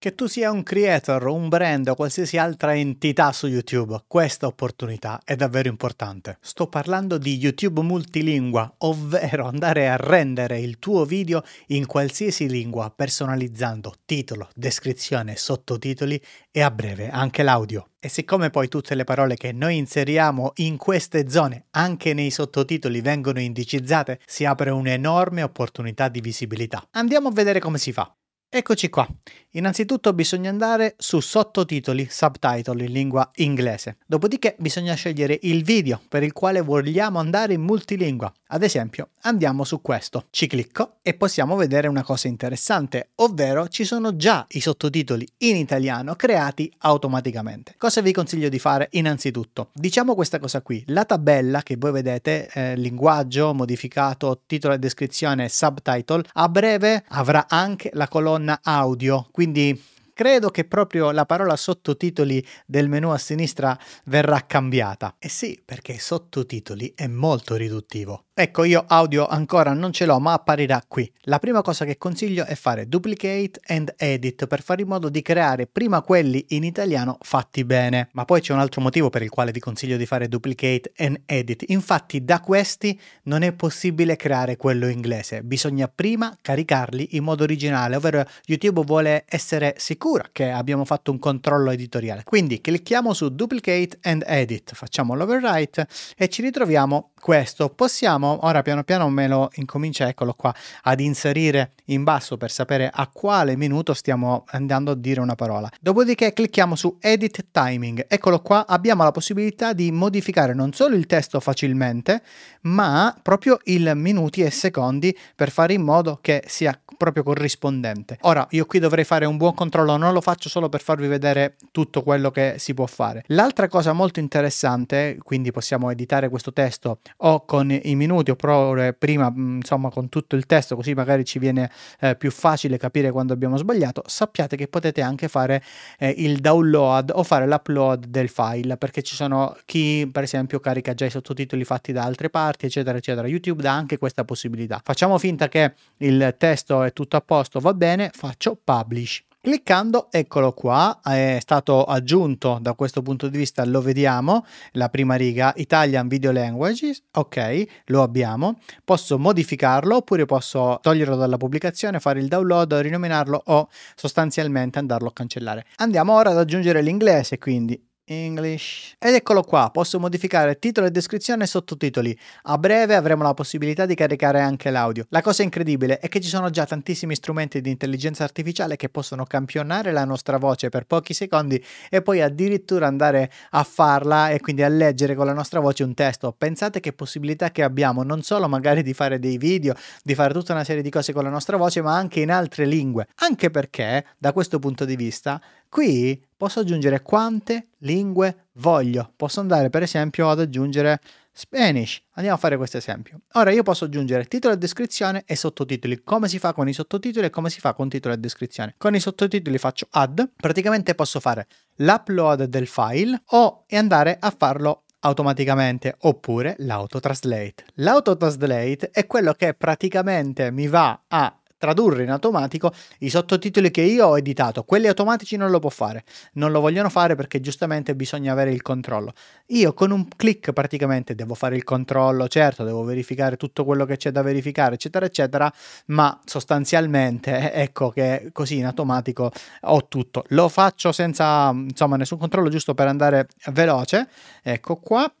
Che tu sia un creator, un brand o qualsiasi altra entità su YouTube, questa opportunità è davvero importante. Sto parlando di YouTube multilingua, ovvero andare a rendere il tuo video in qualsiasi lingua personalizzando titolo, descrizione, sottotitoli e a breve anche l'audio. E siccome poi tutte le parole che noi inseriamo in queste zone, anche nei sottotitoli, vengono indicizzate, si apre un'enorme opportunità di visibilità. Andiamo a vedere come si fa. Eccoci qua. Innanzitutto bisogna andare su sottotitoli, subtitle in lingua inglese. Dopodiché bisogna scegliere il video per il quale vogliamo andare in multilingua. Ad esempio, andiamo su questo. Ci clicco e possiamo vedere una cosa interessante, ovvero ci sono già i sottotitoli in italiano creati automaticamente. Cosa vi consiglio di fare innanzitutto? Diciamo questa cosa qui. La tabella che voi vedete, eh, linguaggio modificato, titolo e descrizione, subtitle, a breve avrà anche la colonna audio quindi credo che proprio la parola sottotitoli del menu a sinistra verrà cambiata. E eh sì, perché sottotitoli è molto riduttivo. Ecco, io audio ancora non ce l'ho, ma apparirà qui. La prima cosa che consiglio è fare duplicate and edit per fare in modo di creare prima quelli in italiano fatti bene. Ma poi c'è un altro motivo per il quale vi consiglio di fare duplicate and edit. Infatti, da questi non è possibile creare quello inglese. Bisogna prima caricarli in modo originale, ovvero YouTube vuole essere sicura che abbiamo fatto un controllo editoriale. Quindi clicchiamo su duplicate and edit, facciamo l'overwrite e ci ritroviamo questo. Possiamo ora piano piano me lo incomincia, eccolo qua, ad inserire in basso per sapere a quale minuto stiamo andando a dire una parola. Dopodiché clicchiamo su Edit Timing. Eccolo qua, abbiamo la possibilità di modificare non solo il testo facilmente, ma proprio i minuti e secondi per fare in modo che sia proprio corrispondente. Ora, io qui dovrei fare un buon controllo, non lo faccio solo per farvi vedere tutto quello che si può fare. L'altra cosa molto interessante, quindi possiamo editare questo testo o con i minuti oppure prima, insomma, con tutto il testo, così magari ci viene eh, più facile capire quando abbiamo sbagliato, sappiate che potete anche fare eh, il download o fare l'upload del file, perché ci sono chi, per esempio, carica già i sottotitoli fatti da altre parti, eccetera, eccetera. YouTube dà anche questa possibilità. Facciamo finta che il testo è tutto a posto, va bene, faccio publish. Cliccando, eccolo qua, è stato aggiunto da questo punto di vista, lo vediamo, la prima riga Italian Video Languages, ok, lo abbiamo, posso modificarlo oppure posso toglierlo dalla pubblicazione, fare il download, rinominarlo o sostanzialmente andarlo a cancellare. Andiamo ora ad aggiungere l'inglese, quindi English. Ed eccolo qua, posso modificare titolo e descrizione e sottotitoli. A breve avremo la possibilità di caricare anche l'audio. La cosa incredibile è che ci sono già tantissimi strumenti di intelligenza artificiale che possono campionare la nostra voce per pochi secondi e poi addirittura andare a farla e quindi a leggere con la nostra voce un testo. Pensate che possibilità che abbiamo non solo magari di fare dei video, di fare tutta una serie di cose con la nostra voce, ma anche in altre lingue. Anche perché, da questo punto di vista, Qui posso aggiungere quante lingue voglio. Posso andare per esempio ad aggiungere Spanish. Andiamo a fare questo esempio. Ora io posso aggiungere titolo e descrizione e sottotitoli. Come si fa con i sottotitoli e come si fa con titolo e descrizione? Con i sottotitoli faccio add. Praticamente posso fare l'upload del file o andare a farlo automaticamente oppure l'autotranslate. L'autotranslate è quello che praticamente mi va a tradurre in automatico i sottotitoli che io ho editato. Quelli automatici non lo può fare, non lo vogliono fare perché giustamente bisogna avere il controllo. Io con un clic praticamente devo fare il controllo, certo, devo verificare tutto quello che c'è da verificare, eccetera, eccetera, ma sostanzialmente ecco che così in automatico ho tutto. Lo faccio senza insomma nessun controllo, giusto per andare veloce. Ecco qua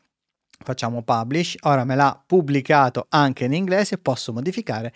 facciamo publish, ora me l'ha pubblicato anche in inglese, posso modificare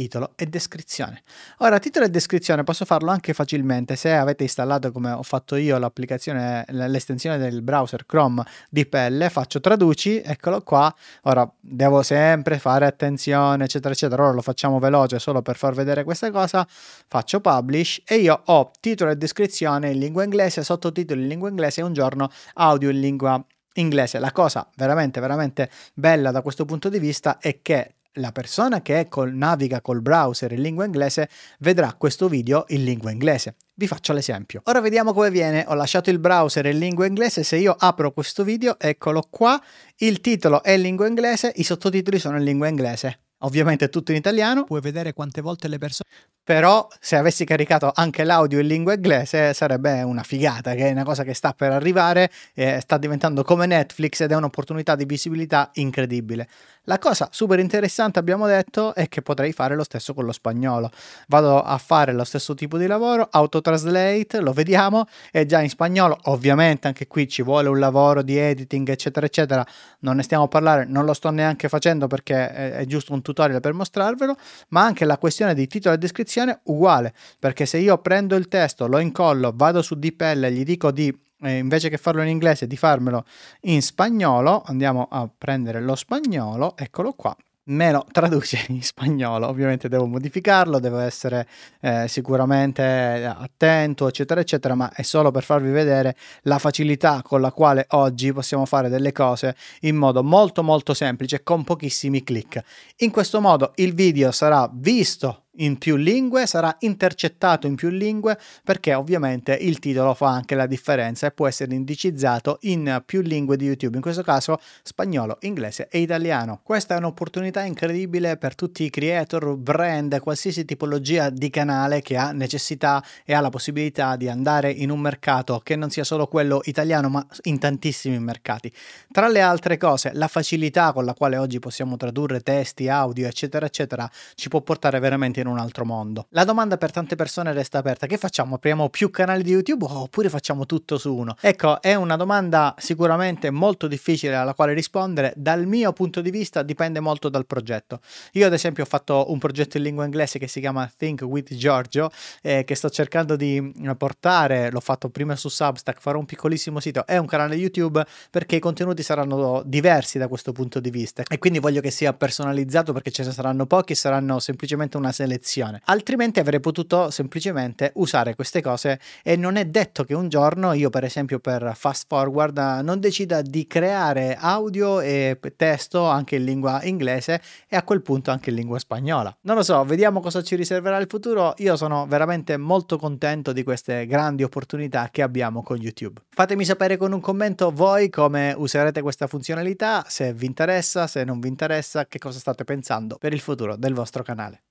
titolo e descrizione. Ora, titolo e descrizione posso farlo anche facilmente se avete installato come ho fatto io l'applicazione, l'estensione del browser Chrome di pelle, faccio traduci, eccolo qua. Ora devo sempre fare attenzione, eccetera, eccetera. Ora lo facciamo veloce solo per far vedere questa cosa. Faccio publish e io ho titolo e descrizione in lingua inglese, sottotitoli in lingua inglese e un giorno audio in lingua inglese. La cosa veramente, veramente bella da questo punto di vista è che la persona che col, naviga col browser in lingua inglese vedrà questo video in lingua inglese. Vi faccio l'esempio. Ora vediamo come viene. Ho lasciato il browser in lingua inglese. Se io apro questo video, eccolo qua. Il titolo è in lingua inglese, i sottotitoli sono in lingua inglese. Ovviamente è tutto in italiano. Puoi vedere quante volte le persone però se avessi caricato anche l'audio in lingua inglese sarebbe una figata, che è una cosa che sta per arrivare, eh, sta diventando come Netflix ed è un'opportunità di visibilità incredibile. La cosa super interessante, abbiamo detto, è che potrei fare lo stesso con lo spagnolo. Vado a fare lo stesso tipo di lavoro, autotranslate, lo vediamo, è già in spagnolo. Ovviamente anche qui ci vuole un lavoro di editing, eccetera, eccetera. Non ne stiamo a parlare, non lo sto neanche facendo perché è, è giusto un tutorial per mostrarvelo, ma anche la questione di titolo e descrizione uguale, perché se io prendo il testo, lo incollo, vado su DPL e gli dico di eh, invece che farlo in inglese, di farmelo in spagnolo, andiamo a prendere lo spagnolo, eccolo qua, me lo traduce in spagnolo. Ovviamente devo modificarlo, devo essere eh, sicuramente attento, eccetera, eccetera, ma è solo per farvi vedere la facilità con la quale oggi possiamo fare delle cose in modo molto molto semplice con pochissimi clic. In questo modo il video sarà visto in più lingue, sarà intercettato in più lingue perché ovviamente il titolo fa anche la differenza e può essere indicizzato in più lingue di YouTube, in questo caso spagnolo, inglese e italiano. Questa è un'opportunità incredibile per tutti i creator, brand, qualsiasi tipologia di canale che ha necessità e ha la possibilità di andare in un mercato che non sia solo quello italiano ma in tantissimi mercati. Tra le altre cose, la facilità con la quale oggi possiamo tradurre testi, audio, eccetera, eccetera, ci può portare veramente in un altro mondo. La domanda per tante persone resta aperta: che facciamo? Apriamo più canali di YouTube oppure facciamo tutto su uno? Ecco, è una domanda sicuramente molto difficile alla quale rispondere. Dal mio punto di vista dipende molto dal progetto. Io, ad esempio, ho fatto un progetto in lingua inglese che si chiama Think with Giorgio, eh, che sto cercando di eh, portare. L'ho fatto prima su Substack, farò un piccolissimo sito. È un canale YouTube perché i contenuti saranno diversi da questo punto di vista e quindi voglio che sia personalizzato perché ce ne saranno pochi, saranno semplicemente una selezione selezione. Altrimenti avrei potuto semplicemente usare queste cose e non è detto che un giorno io, per esempio, per fast forward non decida di creare audio e testo anche in lingua inglese e a quel punto anche in lingua spagnola. Non lo so, vediamo cosa ci riserverà il futuro. Io sono veramente molto contento di queste grandi opportunità che abbiamo con YouTube. Fatemi sapere con un commento voi come userete questa funzionalità, se vi interessa, se non vi interessa, che cosa state pensando per il futuro del vostro canale.